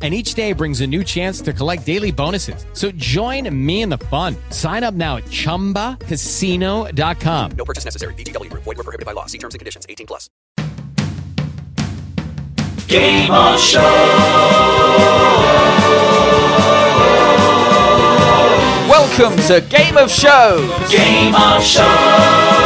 And each day brings a new chance to collect daily bonuses. So join me in the fun. Sign up now at chumbacasino.com. No purchase necessary. VGW Group. Void were prohibited by law. See terms and conditions. 18 plus. Game of Show. Welcome to Game of Shows. Game of Shows.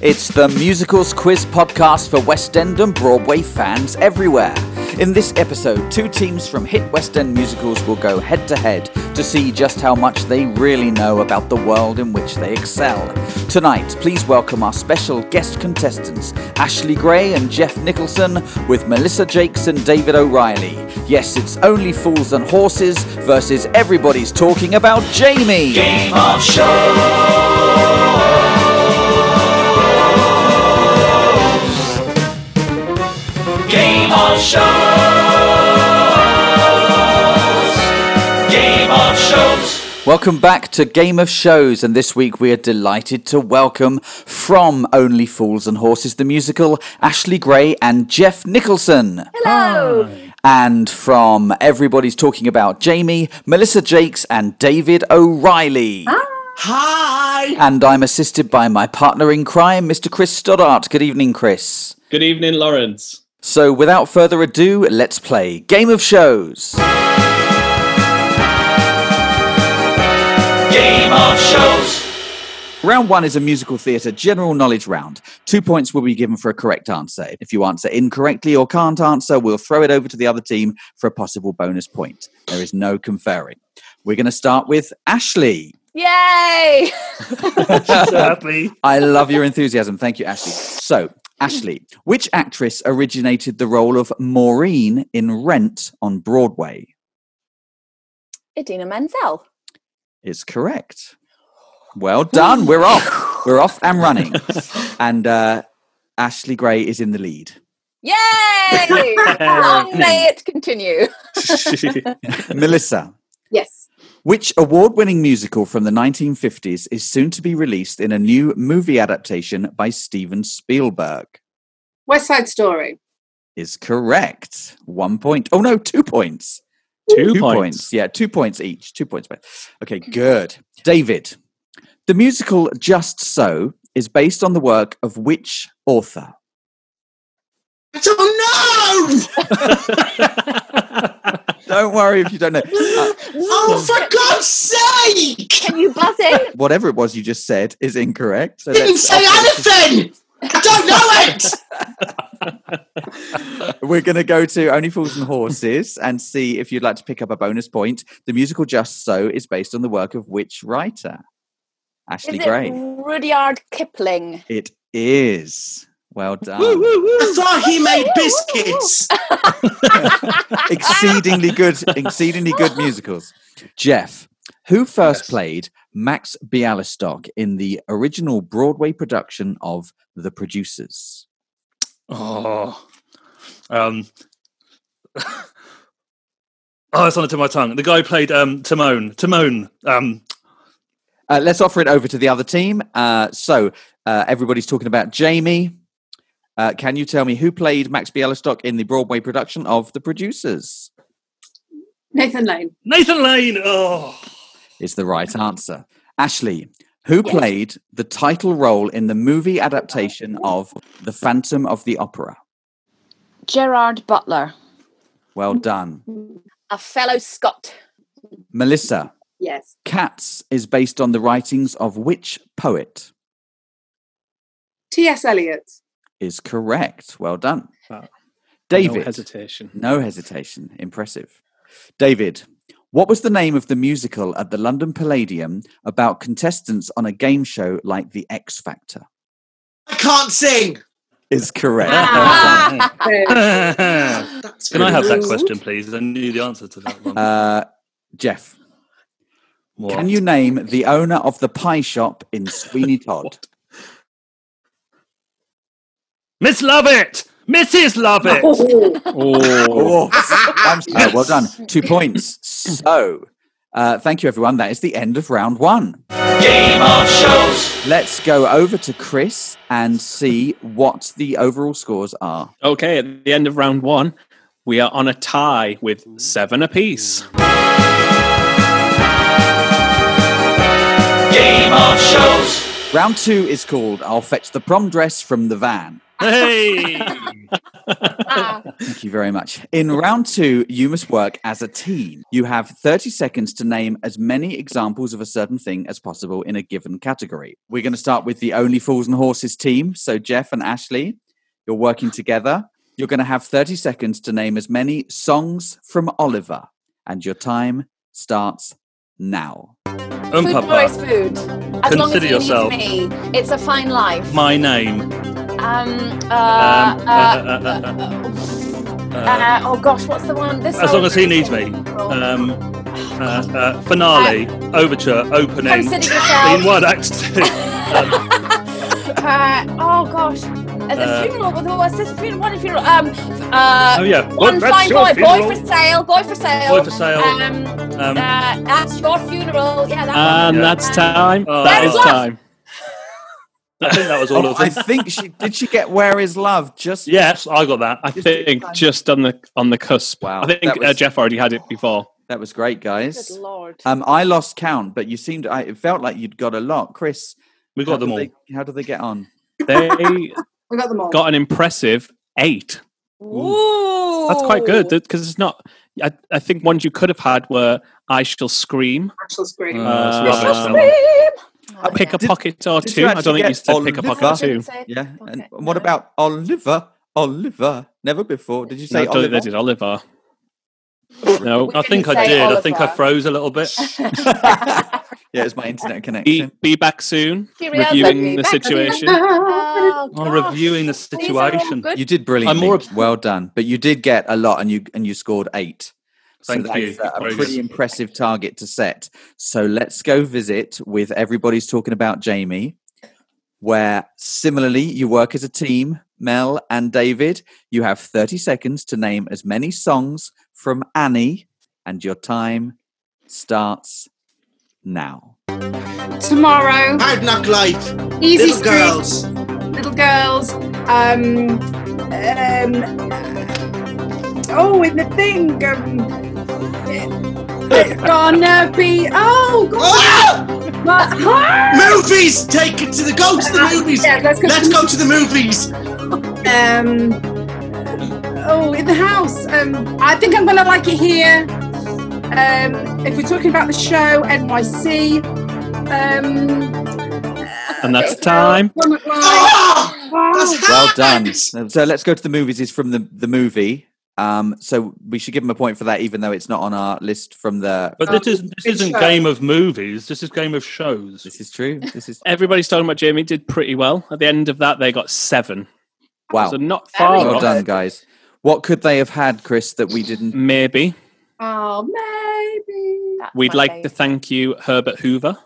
It's the musicals quiz podcast for West End and Broadway fans everywhere. In this episode, two teams from hit West End musicals will go head to head to see just how much they really know about the world in which they excel. Tonight, please welcome our special guest contestants, Ashleigh Gray and Jeff Nicholson, with Melissa Jacques and David O'Reilly. Yes, it's only Fools and Horses versus everybody's talking about Jamie. Game of Show. Game of Shows. Game of Shows. Welcome back to Game of Shows, and this week we are delighted to welcome from Only Fools and Horses the musical Ashleigh Gray and Jeff Nicholson. Hello. And from Everybody's Talking About Jamie, Melissa Jacques and David O'Reilly. Hi. And I'm assisted by my partner in crime, Mr. Chris Stoddart. Good evening, Chris. Good evening, Laurence. So, without further ado, let's play Game of Shows. Game of Shows. Round one is a musical theatre general knowledge round. Two points will be given for a correct answer. If you answer incorrectly or can't answer, we'll throw it over to the other team for a possible bonus point. There is no conferring. We're going to start with Ashleigh. Yay! Sadly. I love your enthusiasm. Thank you, Ashleigh. So, Ashleigh, which actress originated the role of Maureen in Rent on Broadway? Idina Menzel. Is correct. Well done. We're off. We're off and running. And uh, Ashleigh Gray is in the lead. Yay! Long may it continue. Melissa, Yes. Which award winning musical from the 1950s is soon to be released in a new movie adaptation by Steven Spielberg? West Side Story. Is correct. One point. Oh, no, two points. Two points. Yeah, two points each. Two points. Okay, good. David, the musical Just So is based on the work of which author? I don't know. Don't worry if you don't know. Uh, oh, for God's sake! Can you buzz in? whatever it was you just said is incorrect. So Didn't say off- anything. I don't know it. We're going to go to Only Fools and Horses and see if you'd like to pick up a bonus point. The musical Just So is based on the work of which writer? Ashleigh Is Gray. Rudyard Kipling? It is. Well done. I thought he made biscuits. exceedingly good, exceedingly good musicals. Jeff, who first Yes. played Max Bialystock in the original Broadway production of The Producers? Oh, um, oh, it's on the tip of my tongue. The guy who played um, Timon. Timon. Um, Uh, let's offer it over to the other team. Uh, so uh, everybody's talking about Jamie. Uh, can you tell me who played Max Bialystock in the Broadway production of The Producers? Nathan Lane. Nathan Lane. Oh, Is the right answer. Ashleigh, who Yes. played the title role in the movie adaptation of The Phantom of the Opera? Gerard Butler. Well done. A fellow Scot. Melissa, Yes. Cats is based on the writings of which poet? T.S. Eliot. Is correct. Well done. Wow. David. No hesitation. No hesitation. Impressive. David, what was the name of the musical at the London Palladium about contestants on a game show like The X Factor? I can't sing. Is correct. Ah. Can I have that question, please? I knew the answer to that one. Uh, Jeff, What? can you name the owner of the pie shop in Sweeney Todd? Miss Lovett! Mrs. Lovett! Oh. Oh, I'm well done. Two points. So, uh, thank you, everyone. That is the end of round one. Game of shows. Let's go over to Chris and see what the overall scores are. Okay, at the end of round one, we are on a tie with seven apiece. Game of shows. Round two is called I'll Fetch the Prom Dress from the Van. Hey! Thank you very much. In round two, you must work as a team. You have 30 seconds to name as many examples of a certain thing as possible in a given category. We're going to start with the Only Fools and Horses team. So, Jeff and Ashleigh, you're working together. You're going to have 30 seconds to name as many songs from Oliver, and your time starts now. Um, food Papa, boys food. As long as Consider you yourself. need me, it's a fine life. my name. Um. Um, Uh. uh, uh, uh, uh, uh, uh, uh, oh gosh, what's the one? This as long as he needs me. Um, uh, uh, finale, overture, opening, Consider yourself. scene one, act two. Uh, oh gosh. At the Uh, funeral, with what's this funeral? What funeral? Um, uh, Oh, yeah. One Well, fine boy, funeral. boy for sale, boy for sale. Boy for sale. Um, Um, uh, that's your funeral. Yeah, that And one. that's time. Oh. that is That's love. time. I think that was all Oh, of I think she did. She get "Where Is Love"? Just Yes, I got that. I Just think just on the on the cusp. Wow, I think that uh, Jeff already had it before. that was great, guys. Good lord. Um, I lost count, but you seemed. I, it felt like you'd got a lot, Chris. We got them did all. They, how did they get on? They We got them all. got an impressive eight. Ooh. That's quite good because it's not. I, I think ones you could have had were "I Shall Scream," I shall scream. it's Uh, rubbish, um, that one. Oh, "Pick a Pocket" or did you two. I don't think you said "Pick a Pocket" or two. Didn't Yeah. And what no. about Oliver? Oliver. Never before. Did you say don't Oliver? they did Oliver. No, We I think I say did. I think I froze a little bit. yeah, it's my internet connection. be back soon, Cheerio, reviewing baby. the Back situation. Oh, oh I'm reviewing the These are all situation. You did brilliantly. more- well done. But you did get a lot, and you and you scored eight. Thank so that you. is a, a pretty impressive target to set. So let's go visit with everybody's talking about Jamie, where similarly you work as a team. Mel and David, you have 30 seconds to name as many songs from Annie, and your time starts now. Tomorrow. Hard Knock Life. Easy Little Street. girls. Little girls. Um. Um. Oh, in the thing. Um. It's gonna be. Oh God. Ah! What? Ah! Movies. Take it to the. Go to the movies. Yeah, let's go. Let's to go to the movies. Um. Oh, in the house. Um. I think I'm gonna like it here. Um. If we're talking about the show, NYC. Um. And that's time. Ah! That's Well hard. done. So let's go to the movies. Is from the the movie. Um, so we should give him a point for that, even though it's not on our list from the. But this, is this isn't show. game of movies. This is game of shows. This is true. This is Everybody's talking about Jamie did pretty well. At the end of that, they got seven. wow. So not far Well off. done, guys. What could they have had, Chris, that we didn't? Maybe Oh, maybe. That's we'd my like to thank you, Herbert Hoover.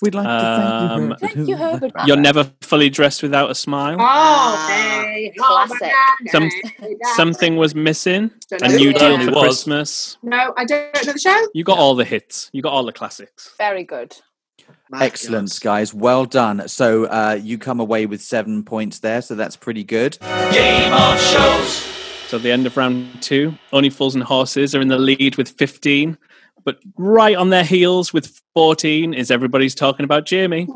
We'd like to thank you. Um, Herbert Thank you, Herbert. You're never fully dressed without a smile. Oh, hey. Classic. Some- Something was missing. A new deal for was. Christmas. No, I don't know the show. You got all the hits. You got all the classics. Very good. Excellent, guys. Well done. So uh, you come away with seven points there, so that's pretty good. Game of shows. So the end of round two, Only Fools and Horses are in the lead with 15. But right on their heels with 14 is everybody's talking about Jamie.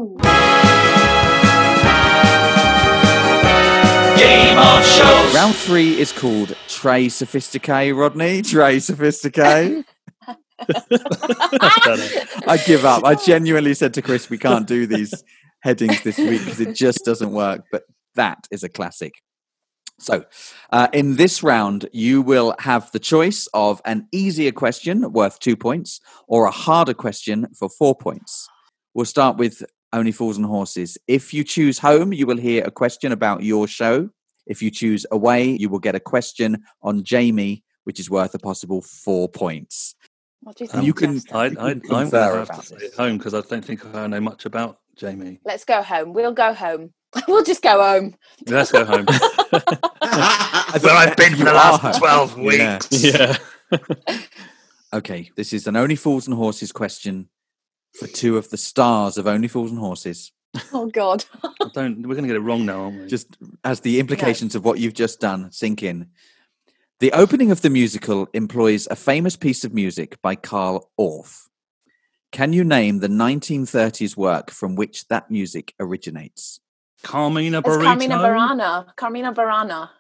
Game of shows. Round three is called Très Sophisticated, Rodney. Très Sophisticated. I give up. I genuinely said to Chris, we can't do these headings this week because it just doesn't work. But that is a classic. So, uh, in this round, you will have the choice of an easier question worth two points or a harder question for four points. We'll start with Only Fools and Horses. If you choose home, you will hear a question about your show. If you choose away, you will get a question on Jamie, which is worth a possible four points. What do you And think? you can, I, I, I'm going to have to stay at home because I don't think I know much about Jamie. Let's go home. We'll go home. we'll just go home. Let's go home. I Where I've been for the last home. 12 weeks. Yeah. Okay, this is an Only Fools and Horses question for two of the stars of Only Fools and Horses. Oh God. Don't, we're going to get it wrong now, aren't we? Just as the implications of what you've just done sink in. The opening of the musical employs a famous piece of music by Carl Orff. Can you name the 1930s work from which that music originates? Carmina It's Burrito. Carmina Burana. Carmina Burana.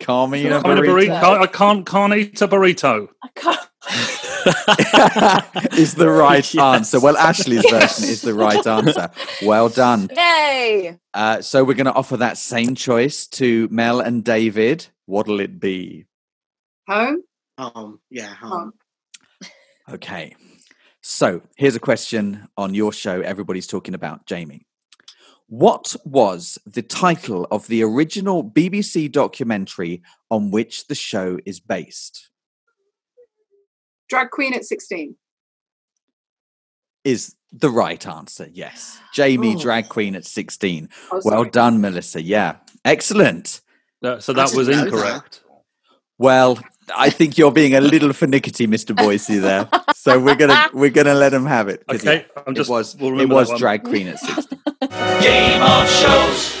Carmina Carmina Burrito Burrito. I can't, can't eat a burrito. I can't. is the right Yes. answer. Well, Ashleigh's version is the right answer. Well done. Yay! Uh, so we're going to offer that same choice to Mel and David. What'll it be? Home. home. Yeah, home. Okay. So here's a question on your show. Everybody's talking about Jamie. What was the title of the original BBC documentary on which the show is based? Drag queen at 16. Is the right answer. Yes. Jamie, Oh. drag queen at 16. Oh, Well done, Melissa. Yeah. Excellent. Uh, so that was didn't that. incorrect. Well, I think you're being a little finickety, Mr. Boycie, there. So we're gonna we're gonna let him have it. 'cause Okay, yeah, I'm just- it was we'll it was drag queen at 16 game of shows.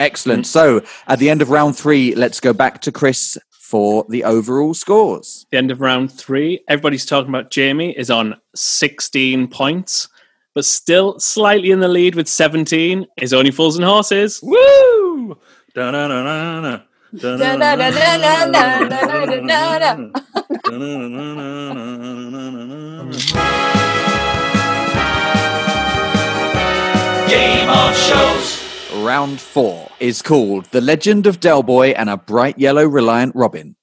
Excellent. So at the end of round three, let's go back to Chris for the overall scores. The end of round three, everybody's talking about Jamie is on 16 points, but still slightly in the lead with 17 is only Fools and Horses. Woo! Da-na-na-na-na. Da-na-na-na-na-na. Round four is called The Legend of Del Boy and a Bright Yellow Reliant Robin.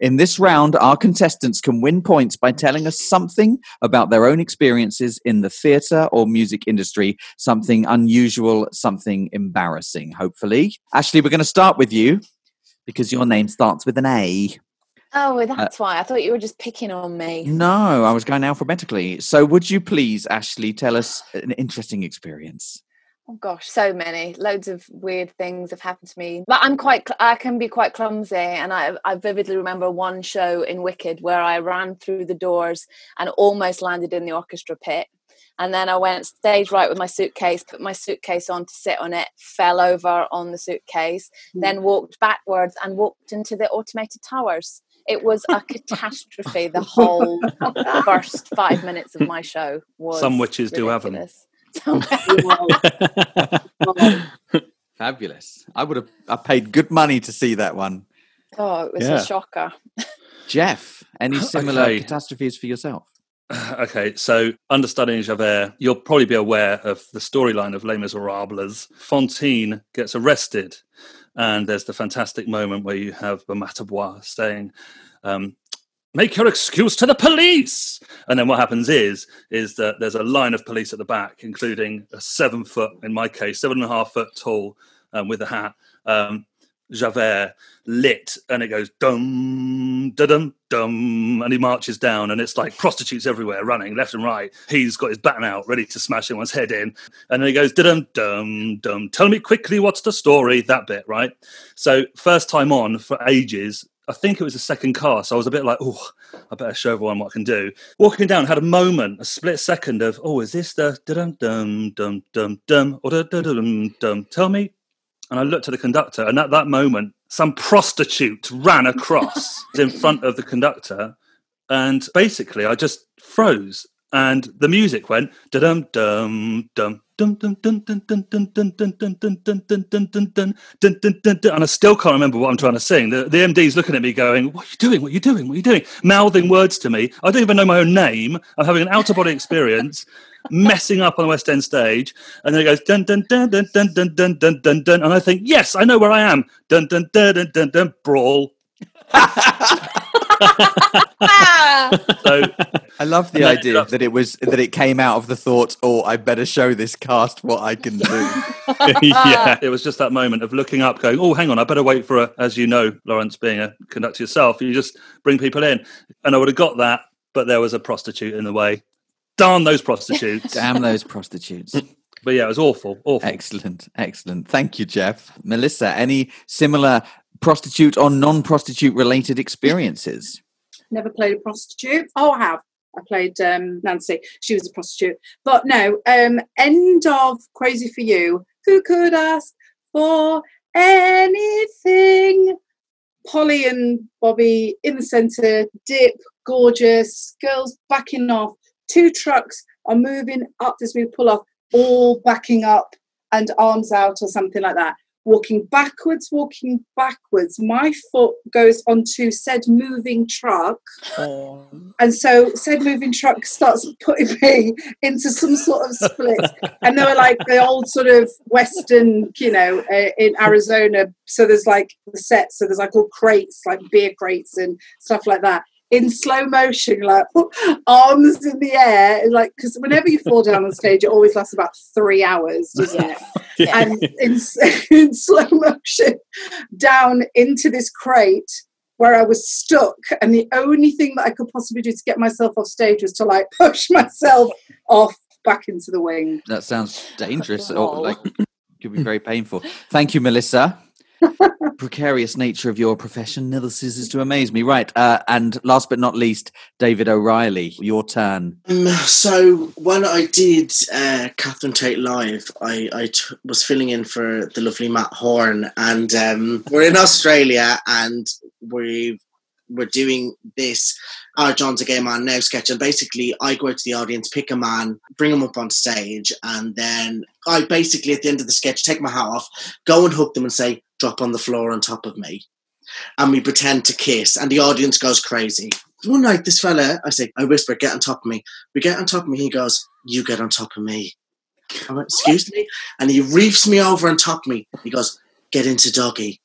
In this round, our contestants can win points by telling us something about their own experiences in the theatre or music industry, something unusual, something embarrassing, hopefully. Ashleigh, we're going to start with you because your name starts with an A. Oh, well, Uh, that's why. I thought you were just picking on me. No, I was going alphabetically. So, would you please, Ashleigh, tell us an interesting experience? Oh gosh, so many. Loads of weird things have happened to me. But I'm quite, I can be quite clumsy. And I, I vividly remember one show in Wicked where I ran through the doors and almost landed in the orchestra pit. And then I went stage right with my suitcase, put my suitcase on to sit on it, fell over on the suitcase, hmm. then walked backwards and walked into the automated towers. It was a catastrophe. The whole first five minutes of my show was. Some witches do have 'em. ridiculous. Some- Fabulous. I would have I paid good money to see that one. Oh, it was Yeah. a shocker. Jeff, any similar Okay. catastrophes for yourself? Okay, so understudying Javert, you'll probably be aware of the storyline of Les Miserables. Fantine gets arrested, and there's the fantastic moment where you have Bamatabois saying, um, "Make your excuse to the police." And then what happens is, is that there's a line of police at the back, including a seven foot, in my case, seven and a half foot tall, um, with a hat. Um, Javert lit and it goes dum da dum dum and he marches down and it's like prostitutes everywhere running left and right. He's got his baton out ready to smash someone's head in and then he goes dum dum dum. Tell me quickly what's the story? That bit right. So first time on for ages. I think it was the second car, so I was a bit like, oh, I better show everyone what I can do. Walking down, had a moment, a split second of, oh, is this the dum dum dum dum dum or da dum dum? Tell me and I looked at the conductor, and at that moment, some prostitute ran across in front of the conductor, and basically, I just froze. And the music went dum dum dum dum dum dum dum dum dum dum dum dum dum dum dum dum dum dum dun dun dun dun and I still can't remember what I'm trying to sing. The, the MD's looking at me going, What are you doing? What are you doing? What are you doing? Mouthing words to me. I don't even know my own name. I'm having an out of body experience, messing up on the West End stage. And then it goes dun dun dun dun dun dun dun dun dun dun. And I think, yes, I know where I am. Dun dun dun dun dun dun brawl. So I love the idea up- that it was that it came out of the thought, "Oh, I better show this cast what I can do." yeah, it was just that moment of looking up, going, "Oh, hang on, I better wait for a." As you know, Laurence, being a conductor yourself, you just bring people in, and I would have got that, but there was a prostitute in the way. Darn those prostitutes! Damn those prostitutes! But yeah, it was awful, awful. Excellent, excellent. Thank you, Jeff. Melissa, any similar prostitute or non-prostitute related experiences? Never played a prostitute. Oh, I have. I played um, Nancy. She was a prostitute. But no, um, end of Crazy for You. Who could ask for anything? Polly and Bobby in the centre, dip, gorgeous, girls backing off. Two trucks are moving up as we pull off, all backing up and arms out or something like that. Walking backwards, walking backwards. My foot goes onto said moving truck. And so said moving truck starts putting me into some sort of split. and they were like the old sort of Western, you know, uh, in Arizona. So there's like the set. So there's like all crates, like beer crates and stuff like that. In slow motion, like arms in the air, like because whenever you fall down on stage, it always lasts about three hours, doesn't it? And in, in slow motion, down into this crate where I was stuck, and the only thing that I could possibly do to get myself off stage was to like push myself off back into the wing. That sounds dangerous. Or like could be very painful. Thank you, Melissa. Precarious nature of your profession never ceases to amaze me. Right, uh, and last but not least, David O'Reilly, your turn. Um, so when I did uh, Catherine Tate live, I, I t- was filling in for the lovely Matt Horne, and um, we're in Australia, and we we're doing this our John's a gay man now sketch, and basically I go out to the audience, pick a man, bring him up on stage, and then I basically at the end of the sketch take my hat off, go and hook them, and say, "Drop on the floor on top of me." and we pretend to kiss, and the audience goes crazy. One night, this fella, I say, I whisper, get on top of me. We get on top of me. He goes, You get on top of me. I went, Excuse me? And he reefs me over on top of me. He goes, Get into doggy.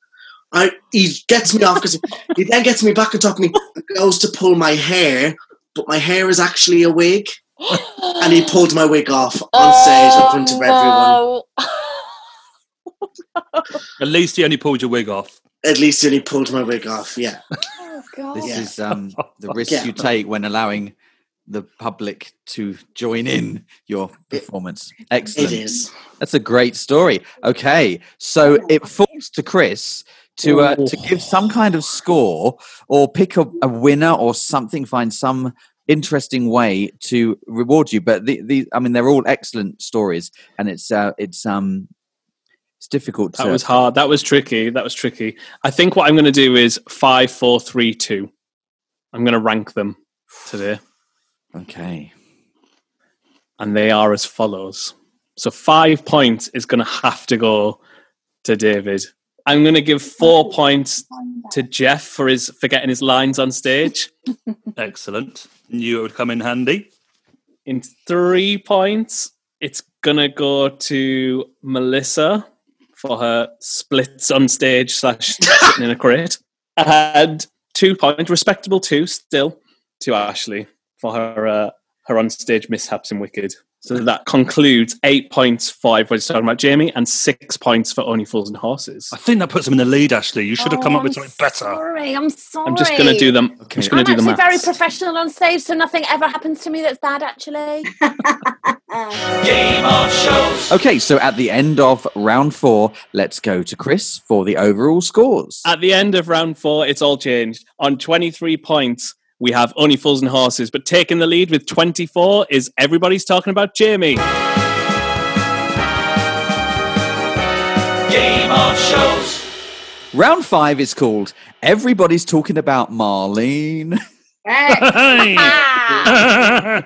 I, he gets me off because he then gets me back on top of me, goes to pull my hair, but my hair is actually a wig. And he pulled my wig off on stage in front of oh, everyone. At least he only pulled your wig off. At least he only pulled my wig off, yeah. This Yeah. is um, the risk Yeah. you take when allowing the public to join in your performance. Excellent. It is. That's a great story. Okay, so it falls to Chris to uh, to give some kind of score or pick a, a winner or something. Find some interesting way to reward you. But the, the I mean, they're all excellent stories, and it's uh, it's um it's difficult. That was hard. That was tricky. That was tricky. I think what I'm going to do is five, four, three, two. I'm going to rank them today. Okay. And they are as follows. So five points is going to have to go to David. I'm going to give four points to Jeff for his for getting his lines on stage. Excellent. Knew it would come in handy. In three points, it's going to go to Melissa for her splits on stage slash sitting in a crate. And two points, respectable two still, to Ashleigh for her uh, her on stage mishaps in Wicked. So that concludes eight points for everybody's talking about Jamie and six points for Only Fools and Horses. I think that puts him in the lead, Ashleigh. You should have come Oh, up with I'm something better. Sorry, I'm sorry. I'm just going to do them. I'm just going I'm to do the actually very professional on stage, so nothing ever happens to me that's bad. Actually, Game of shows. Okay, so at the end of round four, let's go to Chris for the overall scores. At the end of round four, it's all changed. On 23 points, we have Only Fools and Horses, but taking the lead with 24 is Everybody's Talking About Jamie. Game of shows. Round five is called Everybody's Talking About Marlene. Hey!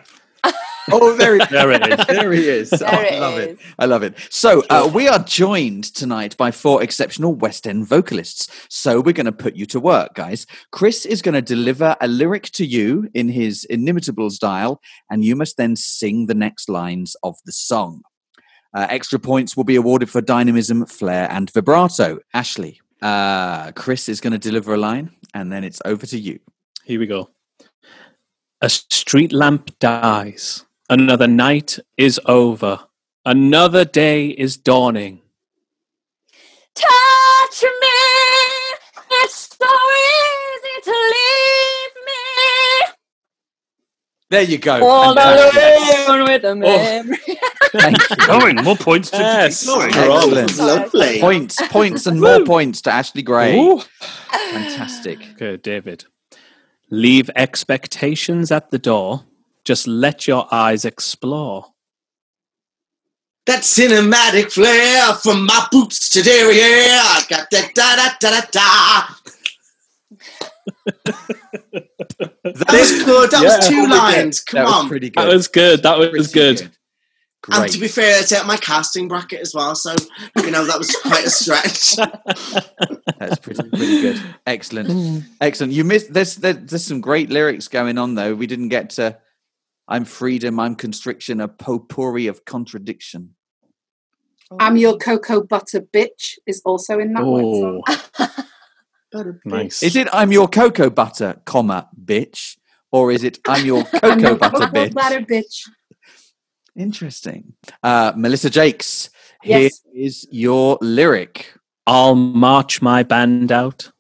Oh, there it, There it is. there he is. There Oh, I love is. it. I love it. So uh, we are joined tonight by four exceptional West End vocalists. So we're going to put you to work, guys. Chris is going to deliver a lyric to you in his inimitable style, and you must then sing the next lines of the song. Uh, extra points will be awarded for dynamism, flair, and vibrato. Ashleigh, uh, Chris is going to deliver a line, and then it's over to you. Here we go. A street lamp dies. Another night is over. Another day is dawning. Touch me. It's so easy to leave me There you go. all Fantastic. alone with a oh. memory. Thank you. Going, more points to Yes. keep going. Excellent. Lovely. Points, points, and more points to Ashleigh Gray. Ooh. Fantastic. Okay, David. Leave expectations at the door. Just let your eyes explore. That cinematic flair from my boots to derriere. I got that da da da da da. That was good. That was Yeah. two lines. Come that was on. pretty good. That was good. That was Pretty good. And to be fair, it's out my casting bracket as well, so you know that was quite a stretch. That's pretty, pretty good. Excellent. Mm. Excellent. You missed there's there, there's some great lyrics going on though. We didn't get to I'm freedom, I'm constriction, a potpourri of contradiction. I'm your cocoa butter bitch is also in that one. Oh, nice. Is it I'm your cocoa butter, comma, bitch? Or is it I'm your I'm cocoa your butter cocoa bitch? butter bitch. Interesting. Uh Melissa Jacques, Yes. is your lyric. I'll march my band out.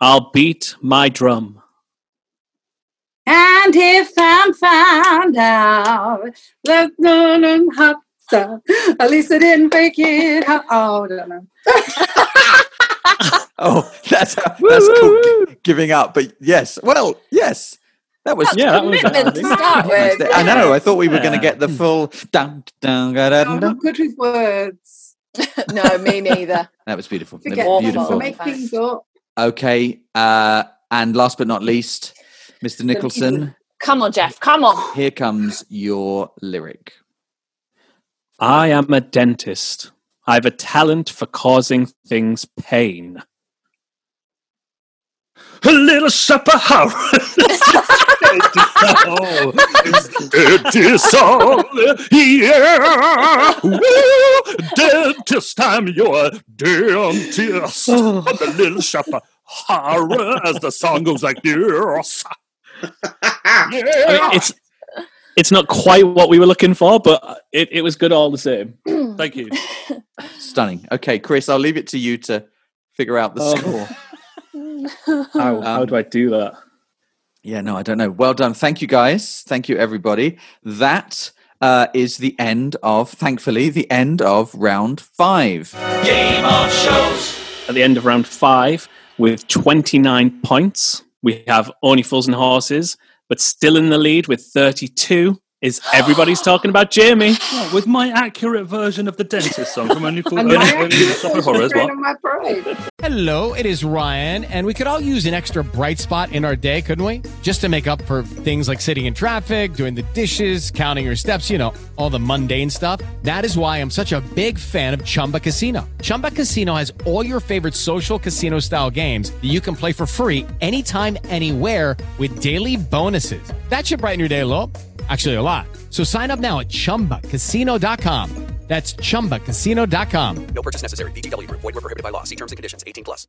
I'll beat my drum. And if I'm found out, look, no, no, hot stuff. At least I didn't break it. Oh, I don't. Oh, that's that's called giving up. But yes, well, yes. That was Yeah, that was Commitment to start with. I know. I thought we were going to get the full dun, dun, ga, dun, I'm dun. not good with words. no, me neither. That was beautiful. Forget beautiful. Make things up. Okay, uh, and last but not least, Mr. Nicholson. Come on, Jeff. Come on. Here comes your lyric. I am a dentist. I've a talent for causing things pain. A little supper house. it is all yeah. Woo, dentist, I'm your dentist. Oh. I'm the little supper horror as the song goes like this. I mean, it's it's not quite what we were looking for, but it, it was good all the same. Thank you. Stunning. Okay, Chris, I'll leave it to you to figure out the Oh. score. How, how Um, do I do that? Yeah, no, I don't know. Well done. Thank you, guys. Thank you, everybody. That uh, is the end of, thankfully, the end of round five. Game of shows. At the end of round five, with 29 points, we have Only Fools and Horses, but still in the lead with 32 is Everybody's Talking About Jamie. With my accurate version of the dentist song from Only Fools And Only my Only accent Supper was Horror as right well. on my parade. Hello, it is Ryan, and we could all use an extra bright spot in our day, couldn't we? Just to make up for things like sitting in traffic, doing the dishes, counting your steps, you know, all the mundane stuff. That is why I'm such a big fan of Chumba Casino. Chumba Casino has all your favorite social casino style games that you can play for free anytime, anywhere with daily bonuses. That should brighten your day a little. Actually, a lot. So sign up now at chumbacasino.com. That's chumbacasino.com. No purchase necessary. VGW Group. Void were prohibited by law. See terms and conditions. 18 plus.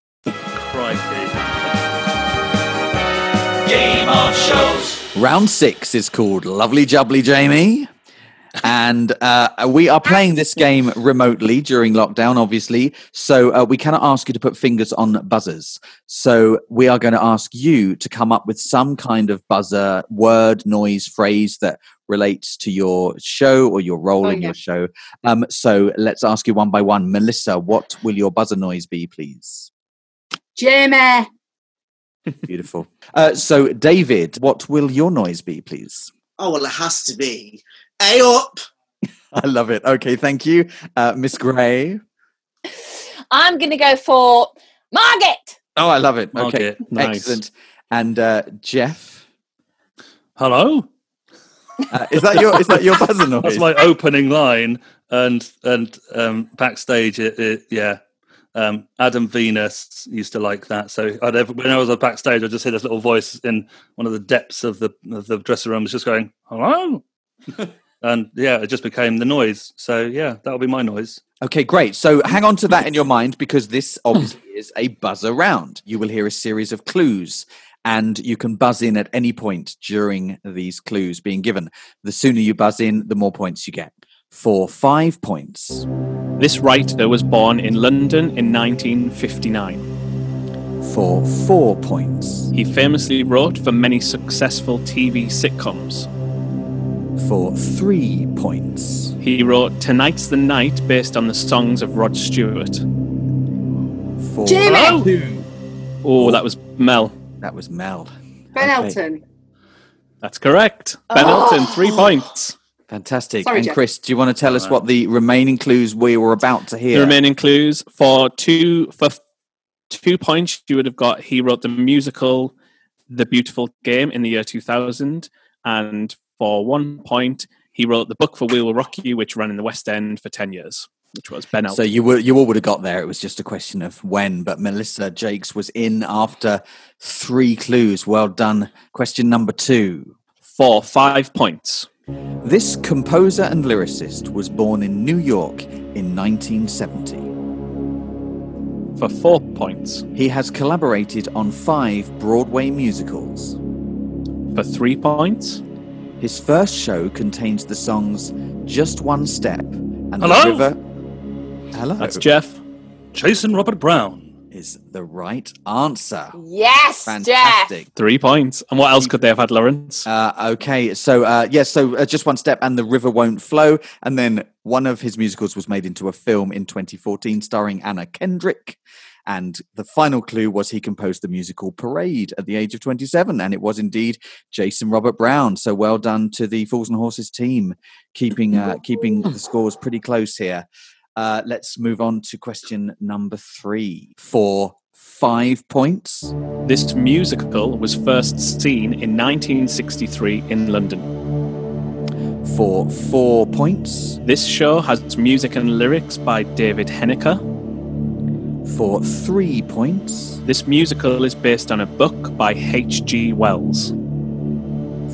Game of shows. Round six is called Lovely Jubbly Jamie. And uh, we are playing this game remotely during lockdown, obviously. So uh, we cannot ask you to put fingers on buzzers. So we are going to ask you to come up with some kind of buzzer, word, noise, phrase that relates to your show or your role Oh, in yeah. your show. Um, so let's ask you one by one. Melissa, what will your buzzer noise be, please? Jamie. Beautiful. Uh, so, David, what will your noise be, please? Oh well, it has to be. A up. I love it. Okay, thank you. Uh, Miss Gray. I'm going to go for Margaret. Oh, I love it. Okay, Margaret, nice. excellent. And uh, Jeff. Hello. Uh, is that your is that your buzzer noise? That's my opening line, and and um, backstage, it, it yeah. Um, Adam Venus used to like that, so I'd ever, when I was backstage, I'd just hear this little voice in one of the depths of the of the dressing room, was just going "hello," and yeah, it just became the noise. So yeah, that'll be my noise. Okay, great. So hang on to that in your mind because this obviously is a buzzer round. You will hear a series of clues and you can buzz in at any point during these clues being given. The sooner you buzz in, the more points you get. For five points, This writer was born in London in 1959. for four points, He famously wrote for many successful TV sitcoms. For three points, He wrote Tonight's the Night based on the songs of Rod Stewart. for Jamie! two. Oh, that was Mel. That was Mel. Ben Okay. Elton. That's correct. Ben Oh. Elton, three points. Fantastic. Sorry, and Jeff. Chris, do you want to tell us what the remaining clues we were about to hear? The remaining clues for two for two points, you would have got. He wrote the musical "The Beautiful Game" in the year 2000, and for one point, he wrote the book for "We Will Rock You," which ran in the West End for ten years, which was Ben Elton. So you were you all would have got there. It was just a question of when. But Melissa Jacques was in after three clues. Well done. Question number two. for five points. This composer and lyricist was born in New York in 1970. For four points. He has collaborated on five Broadway musicals. For three points. His first show contains the songs "Just One Step" and Hello? "The River." Hello. That's Jeff. Jason Robert Brown. Is the right answer. Yes, Jeff. Fantastic. Three points. And what else could they have had, Laurence? Uh, okay, so uh, yes, so uh, just one step, and the river won't flow, and then one of his musicals was made into a film in 2014, starring Anna Kendrick. And the final clue was he composed the musical Parade at the age of 27, and it was indeed Jason Robert Brown. So well done to the Fools and Horses team, keeping uh, keeping the scores pretty close here. Uh, let's move on to question number three for five points. This musical was first seen in 1963 in London. For four points. This show has music and lyrics by David Heneker. For three points. This musical is based on a book by H.G. Wells.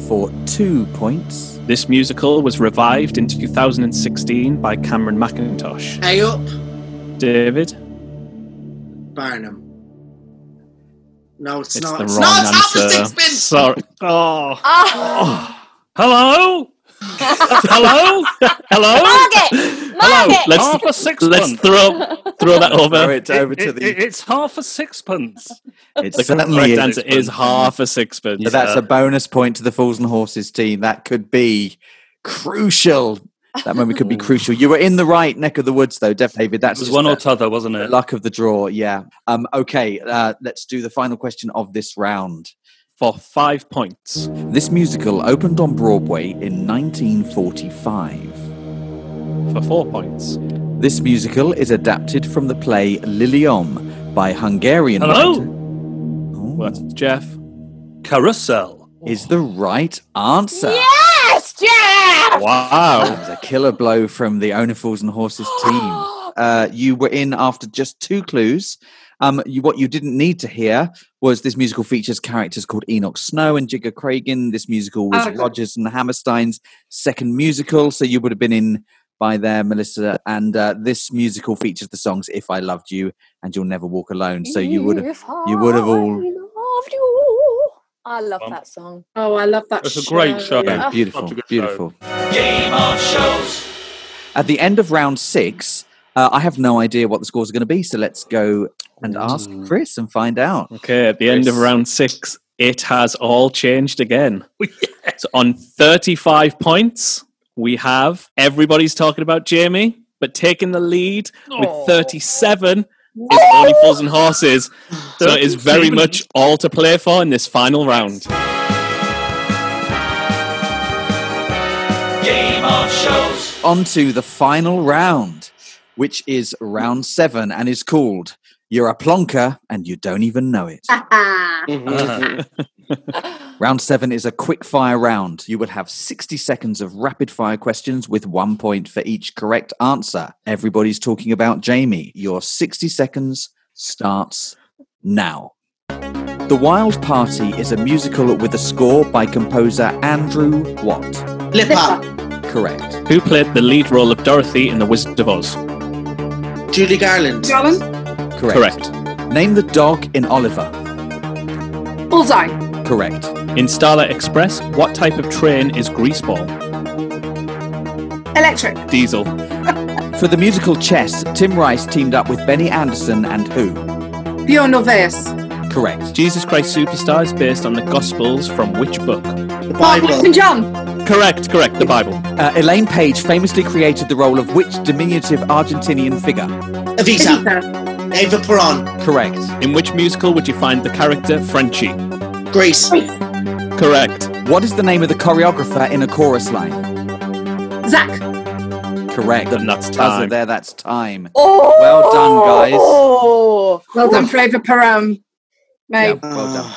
For two points. This musical was revived in 2016 by Cameron Mackintosh. Hey up, David, Barnum. No, it's, it's not. the it's wrong not. It's half answer. sixpence. Sorry. Oh. Oh, Hello? Hello? Hello? Margaret! Margaret! Let's Half a sixpence. let's throw throw that Throw over. it over to It- the. it- it's half a sixpence. It's The correct is. answer is half a sixpence. So that's a bonus point to the Fools and Horses team. That could be crucial. That moment could be crucial. You were in the right neck of the woods, though, Def David. It That's was just one or the- t'other, wasn't it? luck of the draw. Yeah. Um. Okay. Uh, let's do the final question of this round. For five points. This musical opened on Broadway in 1945. For four points. This musical is adapted from the play Liliom by Hungarian Hello? writer. Well, that's Jeff. Carousel. Is the right answer. Yes, Jeff! Wow. That was a killer blow from the Owner Fools and Horses team. Uh, you were in after just two clues. Um, you, what you didn't need to hear was this musical features characters called Enoch Snow and Jigger Craigin. This musical was Okay. Rodgers and the Hammerstein's second musical, so you would have been in by there, Melissa. And uh, this musical features the songs "If I Loved You" and "You'll Never Walk Alone." So you would have you would have all- loved you. I love that song. Oh, I love that It's a great show. Yeah, Ah. beautiful, Such a good show. beautiful. Game of shows. At the end of round six, uh, I have no idea what the scores are going to be. So let's go and ask Chris and find out. Okay, at the end of round six, it has all changed again. Oh, So on 35 points, we have everybody's talking about Jamie, but taking the lead with 37 is only Fools and Horses. So it is very much all to play for in this final round. Game of shows. On to the final round, which is round seven and is called You're a Plonker and You Don't Even Know It. Uh-huh. Round seven is a quick fire round. You will have 60 seconds of rapid fire questions with one point for each correct answer. Everybody's talking about Jamie. Your 60 seconds starts now. The Wild Party is a musical with a score by composer Andrew Watt. Lippa. Correct. Who played the lead role of Dorothy in The Wizard of Oz? Julie Garland. Garland. Correct. Correct. Name the dog in Oliver. Bullseye. Correct. In Starlight Express, what type of train is Greaseball? Electric. Diesel. For the musical Chess, Tim Rice teamed up with Benny Andersson and who? Bjorn Ulvaeus. Correct. Jesus Christ Superstar is based on the Gospels from which book? The Mark Bible. and John. Correct, correct, the Bible. Uh, Elaine Paige famously created the role of which diminutive Argentinian figure? Evita. Evita. Ava Peron. Correct. In which musical would you find the character Frenchie? Grease. Correct. What is the name of the choreographer in a chorus line? Zach. Correct. And that's Buzzer time. there, that's time. Oh, Well done, guys. Oh, Well done for Ava Peron. Mate. Yeah, well done.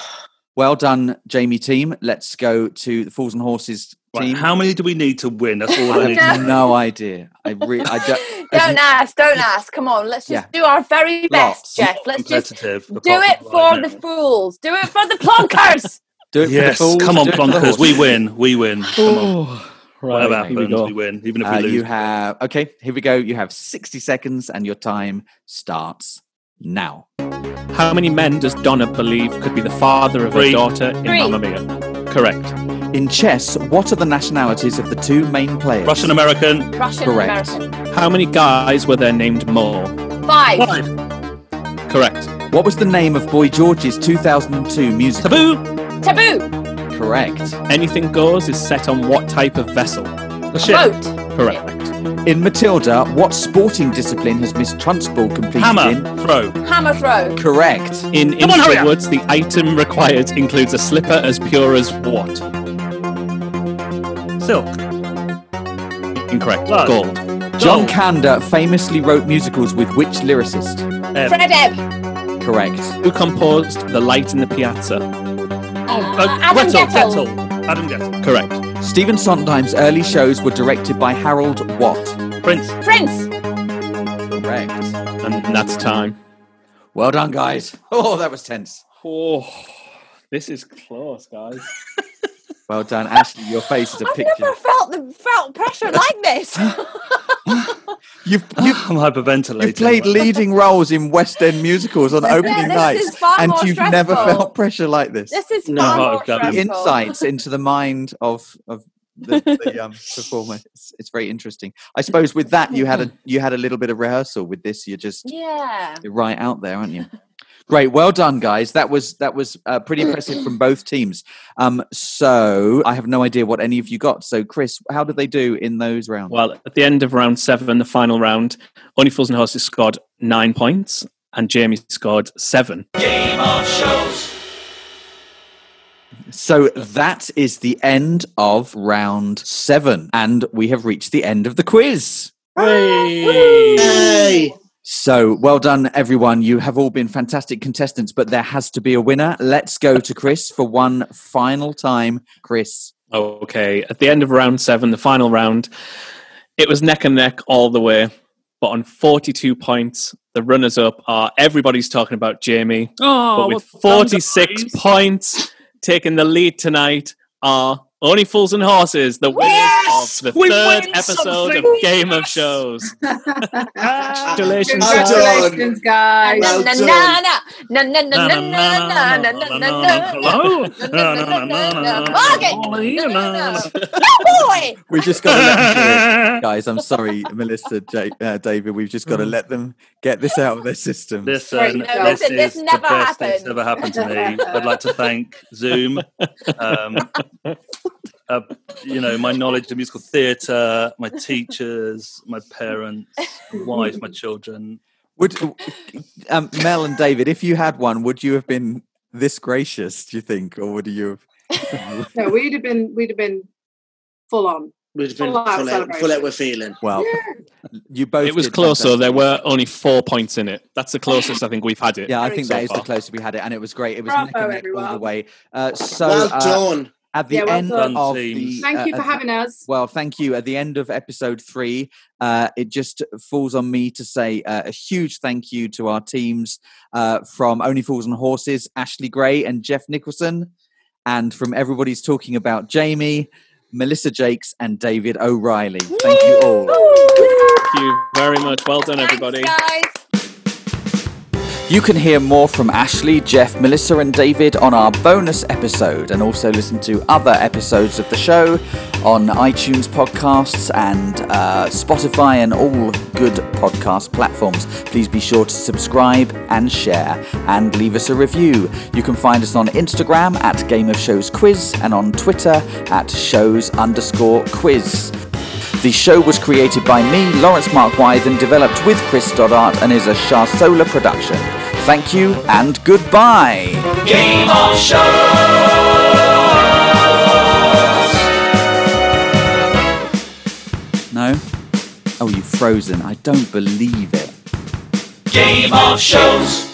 Well done, Jamie team. Let's go to the Fools and Horses Right, how many do we need to win? That's all I I need. have to no idea. I really, I don't. don't ask, don't ask. Come on, let's just Yeah. do our very Lots. best, Jeff. Let's just do it for the fools. Do it for the plonkers. Do it Yes, for the fools. come on, do it for the plonkers. We win. We win. Come on. Whatever Right, here we happens, go. we win. Even if we Uh, lose. you have okay. Here we go. You have sixty seconds, and your time starts now. How many men does Donna believe could be the father of her daughter in Three. Mamma Mia? Correct. In chess, what are the nationalities of the two main players? Russian American. Russian Correct. American. How many guys were there named Moe? Five. Correct. What was the name of Boy George's 2002 musical? Taboo. Taboo. Correct. Anything Goes is set on what type of vessel? The ship. Boat. Correct. In Matilda, what sporting discipline has Miss Trunchbull competed Hammer. in? Throw. Hammer throw. Correct. In Come on, hurry Into the Woods, the item required includes a slipper as pure as what? Silk. Incorrect. Blood. Gold. John Gold. Kander famously wrote musicals with which lyricist? Ebb. Fred Ebb. Correct. Who composed The Light in the Piazza? Oh, Uh, uh, Adam Guettel. Guettel. Guettel. Adam Guettel. Correct. Stephen Sondheim's early shows were directed by Harold Watt. Prince. Prince. Correct. And that's time. Well done, guys. Oh, that was tense. Oh, this is close, guys. Well done, Ashleigh. Your face is a I've picture. I've never felt the felt pressure like this. You've you've, I'm hyperventilating. you've played leading roles in West End musicals on opening this nights, is far and you've never felt pressure like this. this is No, far more God. the stressful. insights into the mind of of the, the um, performer. It's, it's very interesting. I suppose with that you had a you had a little bit of rehearsal. With this, you're just Yeah. you're right out there, aren't you? Great, well done, guys. That was that was uh, pretty impressive from both teams. Um, so I have no idea what any of you got. So, Chris, how did they do in those rounds? Well, at the end of round seven, the final round, Only Fools and Horses scored nine points and Jamie scored seven. Game of shows. So that is the end of round seven, and we have reached the end of the quiz. Hey. So well done, everyone. You have all been fantastic contestants, but there has to be a winner. Let's go to Chris for one final time. Chris. Okay, at the end of round seven, the final round, it was neck and neck all the way. But on 42 points, the runners up are everybody's talking about Jamie. Oh, but with 46 points, taking the lead tonight are Only Fools and Horses, the winners Yes! of the We third episode something! of Game of Shows. Congratulations, Well guys. done. Congratulations, guys. Na Well na done. Na na na na na na na na na na na. Hello? Okay. No, no, no. No, boy. We just got to let them do it. Guys, I'm sorry, Melissa, Jake, uh, David. We've just got to let them get this out of their system. Listen, Right, this, no, listen, this is never the best thing that's happened. ever happened to me. I'd like to thank Zoom. Um, uh, you know, my knowledge of musical theatre, my teachers, my parents, my wife, my children. Would um, Mel and David, if you had one, would you have been this gracious? Do you think, or would you have? No, we'd have been we'd have been full on. We've been Full out full out, full celebration. out with feeling. Well, you both. It was did close though. There were only four points in it. That's the closest I think we've had it. Yeah, I think so that is the closest we had it, and it was great. It was Bravo, neck and neck all the way. Uh, so well uh, done. At the Yeah, well end done, of teams. the Thank you uh, for at the- having us. Well, thank you. At the end of episode three, uh, it just falls on me to say uh, a huge thank you to our teams uh, from Only Fools and Horses, Ashleigh Gray and Jeff Nicholson, and from Everybody's Talking About Jamie, Melissa Jacques, and David O'Reilly. Thank you all. Thank you very much. Well done, everybody. Thanks, guys. You can hear more from Ashleigh, Jeff, Melissa, and David on our bonus episode, and also listen to other episodes of the show on iTunes podcasts and uh, Spotify and all good podcast platforms. Please be sure to subscribe and share and leave us a review. You can find us on Instagram at Game of Shows Quiz and on Twitter at shows underscore quiz. The show was created by me, Laurence Mark Wythe, and developed with Chris Stoddart and is a Charsola production. Thank you and goodbye. Game of Shows. No? Oh, you've frozen. I don't believe it. Game of Shows.